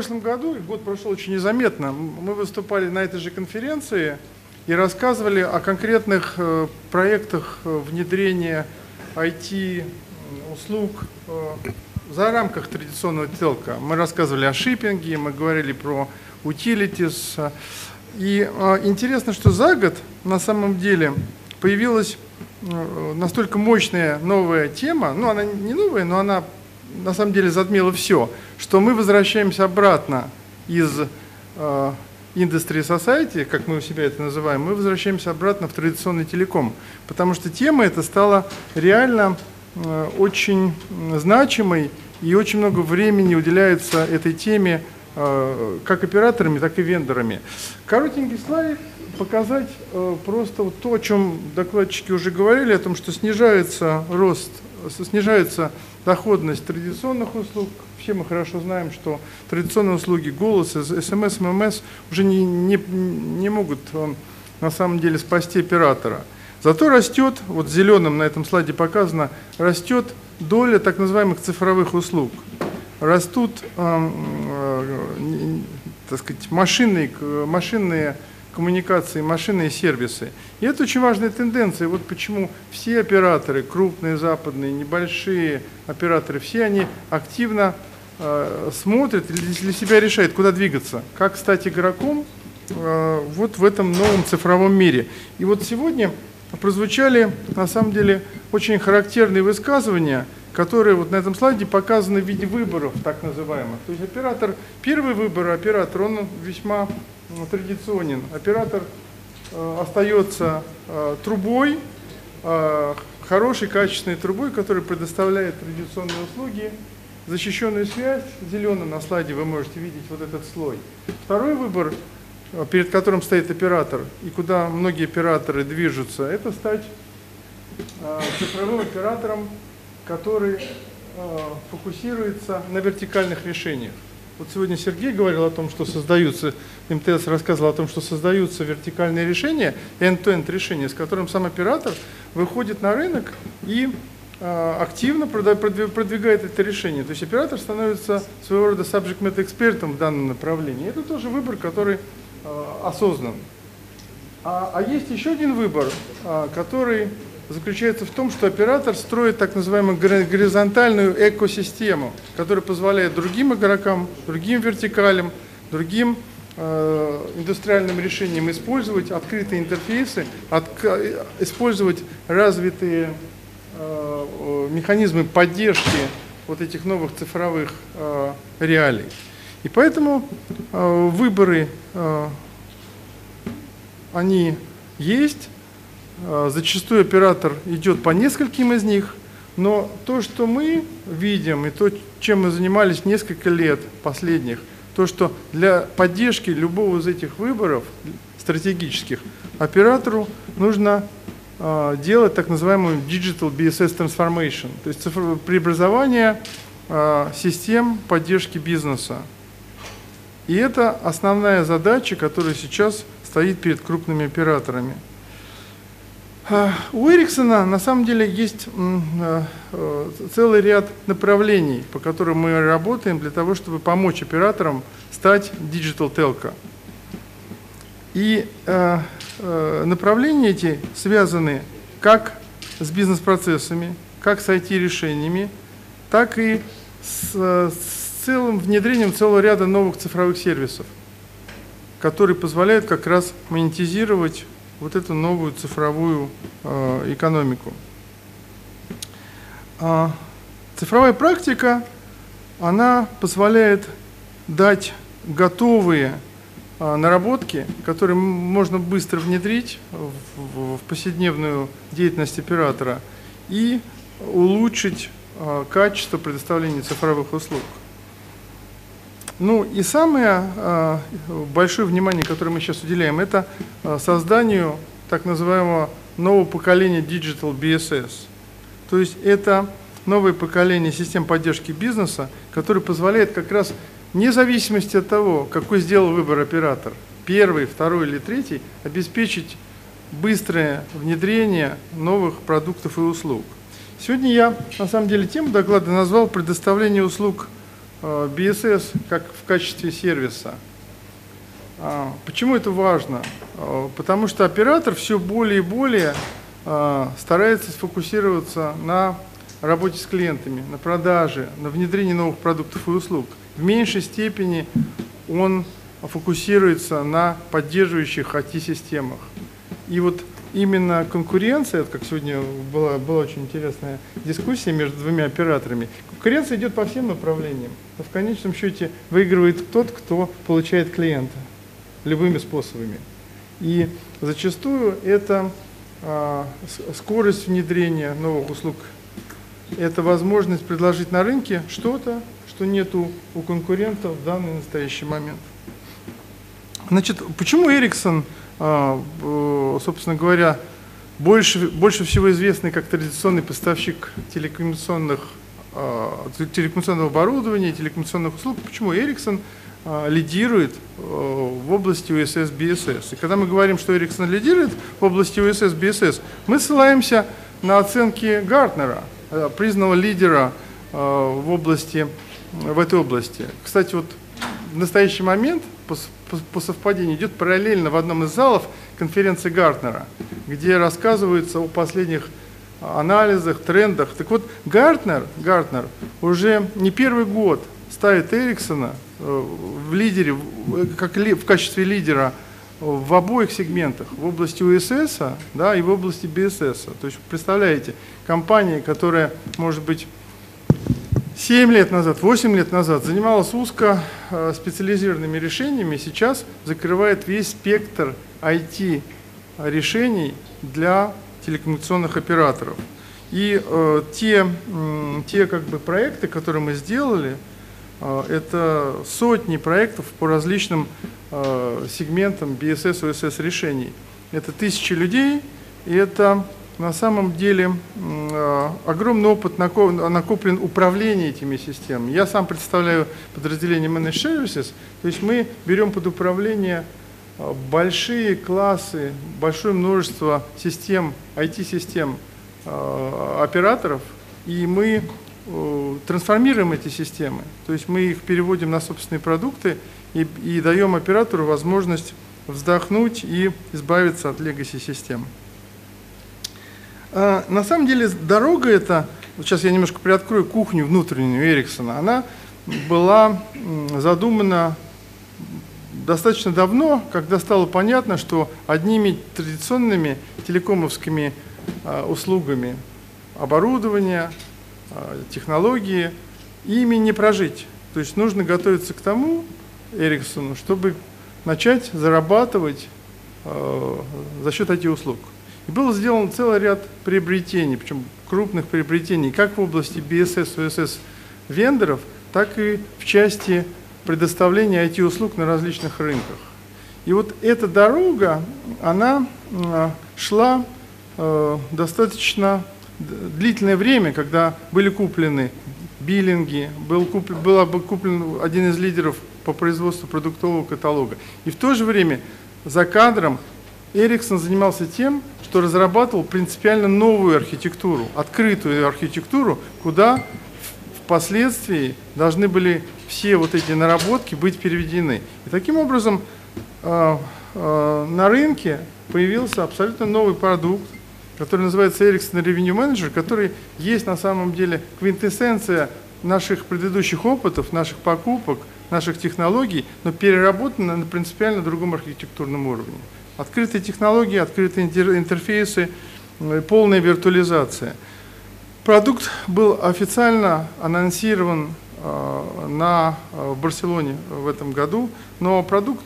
прошлом году, год прошел очень незаметно, мы выступали на этой же конференции и рассказывали о конкретных э, проектах э, внедрения IT-услуг за рамках традиционного телка. Мы рассказывали о шиппинге, мы говорили про utilities. И интересно, что за год на самом деле появилась настолько мощная новая тема, ну она не новая, но она на самом деле затмило все, что мы возвращаемся обратно из э, Industry Society, как мы у себя это называем, мы возвращаемся обратно в традиционный телеком, потому что тема эта стала реально э, очень значимой, и очень много времени уделяется этой теме э, как операторами, так и вендорами. Коротенький слайд показать э, просто то, о чем докладчики уже говорили, о том, что снижается рост, снижается доходность традиционных услуг. Все мы хорошо знаем, что традиционные услуги, голос, смс, ммс уже не, не, не могут э, на самом деле спасти оператора. Зато растет, вот зеленым на этом слайде показано, растет доля так называемых цифровых услуг. Растут э, э, так сказать, машинные, машинные коммуникации, машины и сервисы. И это очень важная тенденция. Вот почему все операторы, крупные, западные, небольшие операторы, все они активно э, смотрят и для себя решают, куда двигаться. Как стать игроком э, вот в этом новом цифровом мире. И вот сегодня прозвучали, на самом деле, очень характерные высказывания, которые вот на этом слайде показаны в виде выборов, так называемых. То есть оператор, первый выбор оператор, он весьма традиционен. Оператор э, остается э, трубой, э, хорошей, качественной трубой, которая предоставляет традиционные услуги, защищенную связь, зеленым на слайде вы можете видеть вот этот слой. Второй выбор, перед которым стоит оператор, и куда многие операторы движутся, это стать цифровым оператором, который фокусируется на вертикальных решениях. Вот сегодня Сергей говорил о том, что создаются, МТС рассказывал о том, что создаются вертикальные решения, end-to-end решения, с которым сам оператор выходит на рынок и э, активно продвигает это решение. То есть оператор становится своего рода subject matter экспертом в данном направлении. Это тоже выбор, который э, осознан. А, а есть еще один выбор, э, который заключается в том, что оператор строит так называемую горизонтальную экосистему, которая позволяет другим игрокам, другим вертикалям, другим э, индустриальным решениям использовать открытые интерфейсы, от, использовать развитые э, механизмы поддержки вот этих новых цифровых э, реалий. И поэтому э, выборы, э, они есть, зачастую оператор идет по нескольким из них, но то, что мы видим, и то, чем мы занимались несколько лет последних, то, что для поддержки любого из этих выборов стратегических оператору нужно э, делать так называемую Digital BSS Transformation, то есть преобразование э, систем поддержки бизнеса. И это основная задача, которая сейчас стоит перед крупными операторами – а, у Эриксона на самом деле есть а, э, целый ряд направлений, по которым мы работаем для того, чтобы помочь операторам стать Digital Telco. И а, направления эти связаны как с бизнес-процессами, как с IT-решениями, так и с, с целым внедрением целого ряда новых цифровых сервисов, которые позволяют как раз монетизировать вот эту новую цифровую э, экономику. А цифровая практика, она позволяет дать готовые а, наработки, которые можно быстро внедрить в, в повседневную деятельность оператора и улучшить а, качество предоставления цифровых услуг. Ну и самое э, большое внимание, которое мы сейчас уделяем, это э, созданию так называемого нового поколения Digital BSS. То есть это новое поколение систем поддержки бизнеса, которое позволяет как раз вне зависимости от того, какой сделал выбор оператор, первый, второй или третий, обеспечить быстрое внедрение новых продуктов и услуг. Сегодня я, на самом деле, тему доклада назвал «Предоставление услуг BSS как в качестве сервиса. А, почему это важно? Потому что оператор все более и более старается сфокусироваться на работе с клиентами, на продаже, на внедрении новых продуктов и услуг. В меньшей степени он фокусируется на поддерживающих IT-системах. И вот именно конкуренция, как сегодня была, была очень интересная дискуссия между двумя операторами, конкуренция идет по всем направлениям, но в конечном счете выигрывает тот, кто получает клиента любыми способами. И зачастую это а, скорость внедрения новых услуг, это возможность предложить на рынке что-то, что нету у конкурентов в данный настоящий момент. Значит, почему Ericsson, а, собственно говоря, больше, больше всего известный как традиционный поставщик телекоммуникационных, а, телекоммуникационного оборудования, телекоммуникационных услуг, почему Ericsson а, лидирует в области USS BSS. И когда мы говорим, что Ericsson лидирует в области USS BSS, мы ссылаемся на оценки Гартнера, признанного лидера в области, в этой области. Кстати, вот в настоящий момент по, по, по совпадению идет параллельно в одном из залов конференции Гартнера, где рассказывается о последних анализах, трендах. Так вот, Гартнер, Гартнер уже не первый год ставит Эриксона э, в лидере, как ли, в качестве лидера в обоих сегментах, в области УСС да, и в области БСС. То есть, представляете, компания, которая, может быть, 7 лет назад, 8 лет назад занималась узко э, специализированными решениями, сейчас закрывает весь спектр IT-решений для телекоммуникационных операторов. И э, те, э, те как бы, проекты, которые мы сделали, э, это сотни проектов по различным э, сегментам BSS, OSS решений. Это тысячи людей, и это на самом деле а, огромный опыт накоплен управление этими системами. Я сам представляю подразделение Managed Services, то есть мы берем под управление а, большие классы, большое множество систем, IT-систем а, операторов, и мы трансформируем эти системы, то есть мы их переводим на собственные продукты и, и даем оператору возможность вздохнуть и избавиться от легаси систем. А, на самом деле дорога эта, вот сейчас я немножко приоткрою кухню внутреннюю Эриксона, она была задумана достаточно давно, когда стало понятно, что одними традиционными телекомовскими а, услугами оборудования, а, технологии, ими не прожить. То есть нужно готовиться к тому, Эриксону, чтобы начать зарабатывать за счет этих услуг. И был сделан целый ряд приобретений, причем крупных приобретений, как в области BSS, OSS вендоров, так и в части предоставления IT-услуг на различных рынках. И вот эта дорога, она а, шла э, достаточно длительное время, когда были куплены биллинги, был куплен, был куплен один из лидеров по производству продуктового каталога. И в то же время за кадром Эриксон занимался тем, что разрабатывал принципиально новую архитектуру, открытую архитектуру, куда впоследствии должны были все вот эти наработки быть переведены. И таким образом э, э, на рынке появился абсолютно новый продукт, который называется Ericsson Revenue Manager, который есть на самом деле квинтэссенция наших предыдущих опытов, наших покупок, наших технологий, но переработана на принципиально другом архитектурном уровне. Открытые технологии, открытые интерфейсы, э, полная виртуализация. Продукт был официально анонсирован э, на, э, в Барселоне в этом году, но продукт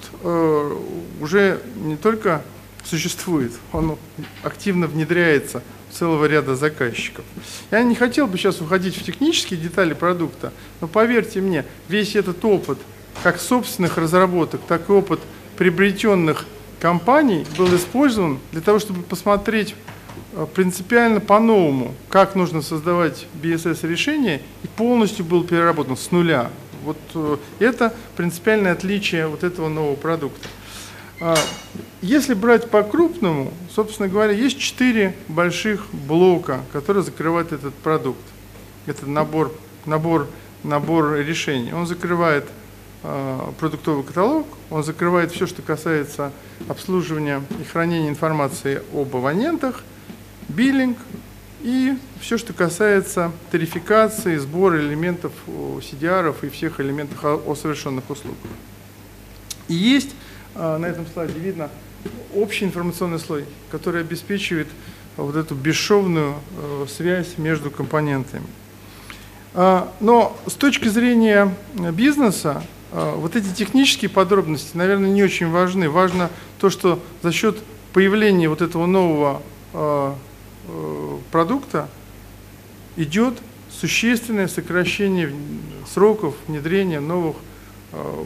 уже не только существует, он активно внедряется в целого ряда заказчиков. Я не хотел бы сейчас уходить в технические детали продукта, но поверьте мне, весь этот опыт, как собственных разработок, так и опыт приобретенных компаний был использован для того, чтобы посмотреть э, принципиально по-новому, как нужно создавать BSS-решение, и полностью был переработан с нуля. Вот э, это принципиальное отличие вот этого нового продукта. А, если брать по-крупному, собственно говоря, есть четыре больших блока, которые закрывают этот продукт. Это набор, набор набор решений. Он закрывает продуктовый каталог, он закрывает все, что касается обслуживания и хранения информации об абонентах, биллинг и все, что касается тарификации, сбора элементов CDR и всех элементов о совершенных услуг. И есть, на этом слайде видно, общий информационный слой, который обеспечивает вот эту бесшовную э, связь между компонентами. А, но с точки зрения бизнеса, вот эти технические подробности, наверное, не очень важны. Важно то, что за счет появления вот этого нового а, э, продукта идет существенное сокращение сроков внедрения новых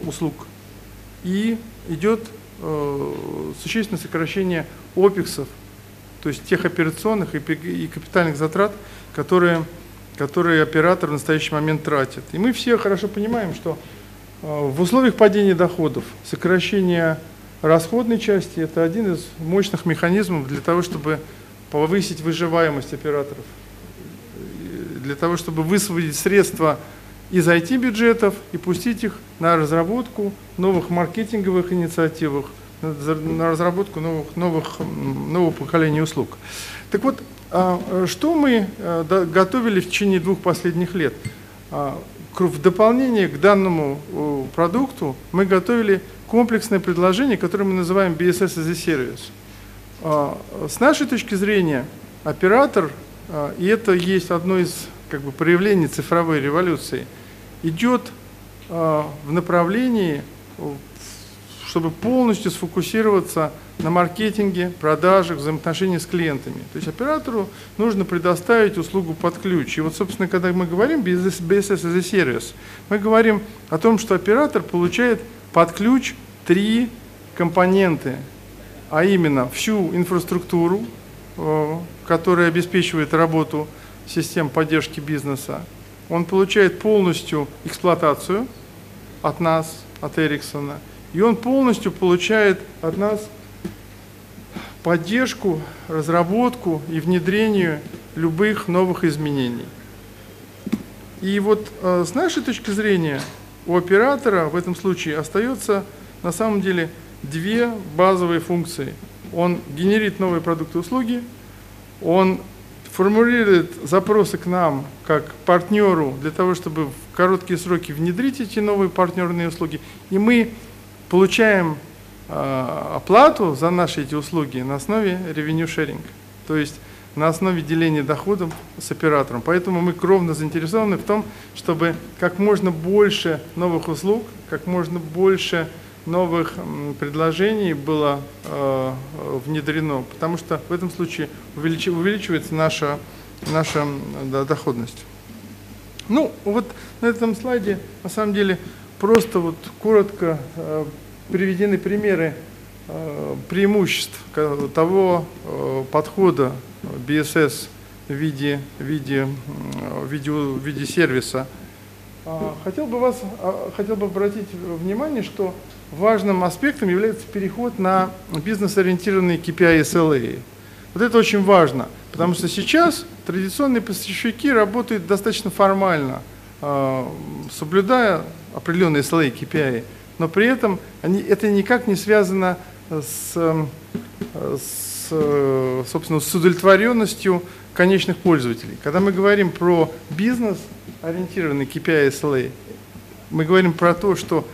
услуг. И идет э, существенное сокращение опексов то есть тех операционных и капитальных затрат, которые, которые оператор в настоящий момент тратит. И мы все хорошо понимаем, что в условиях падения доходов сокращение расходной части – это один из мощных механизмов для того, чтобы повысить выживаемость операторов, для того, чтобы высвободить средства из IT-бюджетов и пустить их на разработку новых маркетинговых инициативах, на разработку новых, новых, нового поколения услуг. Так вот, а, что мы э, готовили в течение двух последних лет? А, в дополнение к данному продукту мы готовили комплексное предложение, которое мы называем BSS as a Service. А, с нашей точки зрения, оператор, и это есть одно из как бы, проявлений цифровой революции, идет в направлении чтобы полностью сфокусироваться на маркетинге, продажах, взаимоотношениях с клиентами. То есть оператору нужно предоставить услугу под ключ. И вот, собственно, когда мы говорим BSS as a Service, мы говорим о том, что оператор получает под ключ три компоненты, а именно всю инфраструктуру, э, которая обеспечивает работу систем поддержки бизнеса. Он получает полностью эксплуатацию от нас, от Эриксона – и он полностью получает от нас поддержку, разработку и внедрение любых новых изменений. И вот э, с нашей точки зрения у оператора в этом случае остается на самом деле две базовые функции. Он генерит новые продукты и услуги, он формулирует запросы к нам как партнеру для того, чтобы в короткие сроки внедрить эти новые партнерные услуги, и мы получаем оплату за наши эти услуги на основе revenue sharing, то есть на основе деления доходов с оператором. Поэтому мы кровно заинтересованы в том, чтобы как можно больше новых услуг, как можно больше новых предложений было э, внедрено, потому что в этом случае увелич, увеличивается наша, наша да, доходность. Ну, вот на этом слайде, на самом деле, просто вот коротко э, приведены примеры э, преимуществ того э, подхода BSS в виде, в виде, в виде, в виде сервиса. А, хотел бы, вас, а, хотел бы обратить внимание, что важным аспектом является переход на бизнес-ориентированные KPI SLA. Вот это очень важно, потому что сейчас традиционные поставщики работают достаточно формально, соблюдая определенные слои KPI, но при этом они, это никак не связано с, с, собственно, с удовлетворенностью конечных пользователей. Когда мы говорим про бизнес, ориентированный KPI SLA, мы говорим про то, что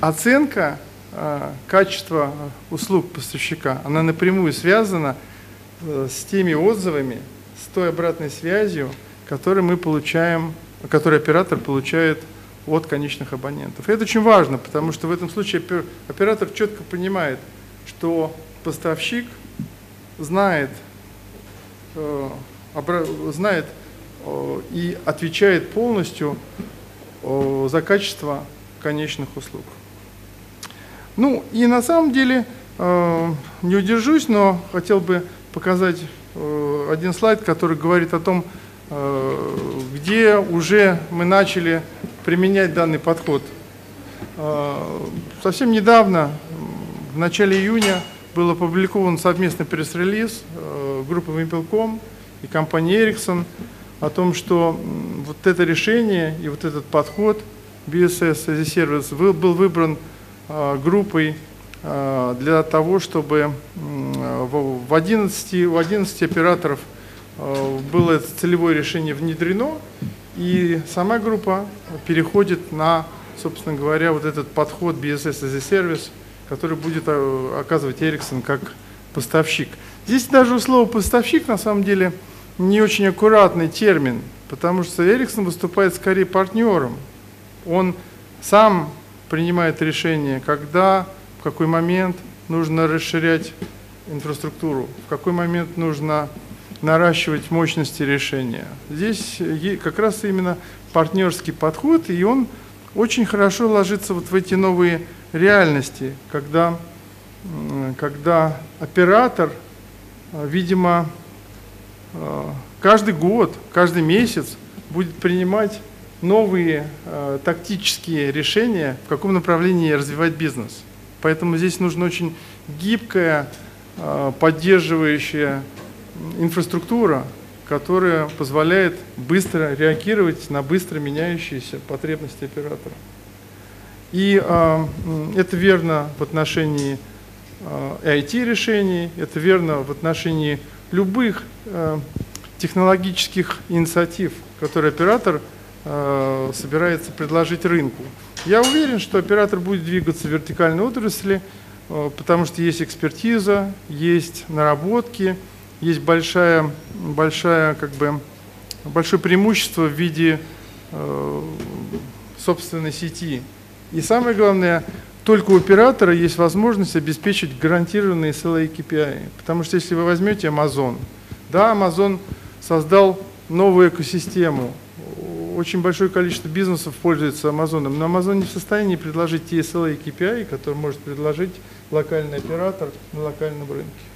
оценка э, качества услуг поставщика, она напрямую связана э, с теми отзывами, с той обратной связью, которую мы получаем, которую оператор получает от конечных абонентов. И это очень важно, потому что в этом случае оператор четко понимает, что поставщик знает, э, знает э, и отвечает полностью э, за качество конечных услуг. Ну и на самом деле не удержусь, но хотел бы показать один слайд, который говорит о том, где уже мы начали применять данный подход. А, совсем недавно, в начале июня, был опубликован совместный пресс-релиз а, группы Wimpel.com и компании Ericsson о том, что вот это решение и вот этот подход BSS as a Service был выбран группой для того, чтобы в 11, у 11 операторов было целевое решение внедрено, и сама группа переходит на, собственно говоря, вот этот подход BSS as a Service, который будет оказывать Ericsson как поставщик. Здесь даже слово поставщик на самом деле не очень аккуратный термин, потому что Эриксон выступает скорее партнером. Он сам принимает решение, когда, в какой момент нужно расширять инфраструктуру, в какой момент нужно наращивать мощности решения. Здесь как раз именно партнерский подход, и он очень хорошо ложится вот в эти новые реальности, когда, когда оператор, видимо, каждый год, каждый месяц будет принимать новые э, тактические решения, в каком направлении развивать бизнес. Поэтому здесь нужна очень гибкая, э, поддерживающая инфраструктура, которая позволяет быстро реагировать на быстро меняющиеся потребности оператора. И э, это верно в отношении э, IT-решений, это верно в отношении любых э, технологических инициатив, которые оператор э, собирается предложить рынку. Я уверен, что оператор будет двигаться в вертикальной отрасли, э, потому что есть экспертиза, есть наработки, есть большая, большая, как бы, большое преимущество в виде э, собственной сети. И самое главное, только у оператора есть возможность обеспечить гарантированные SLA KPI. Потому что если вы возьмете Amazon, да, Amazon создал новую экосистему. Очень большое количество бизнесов пользуется Amazon, но Amazon не в состоянии предложить те SLA KPI, которые может предложить локальный оператор на локальном рынке.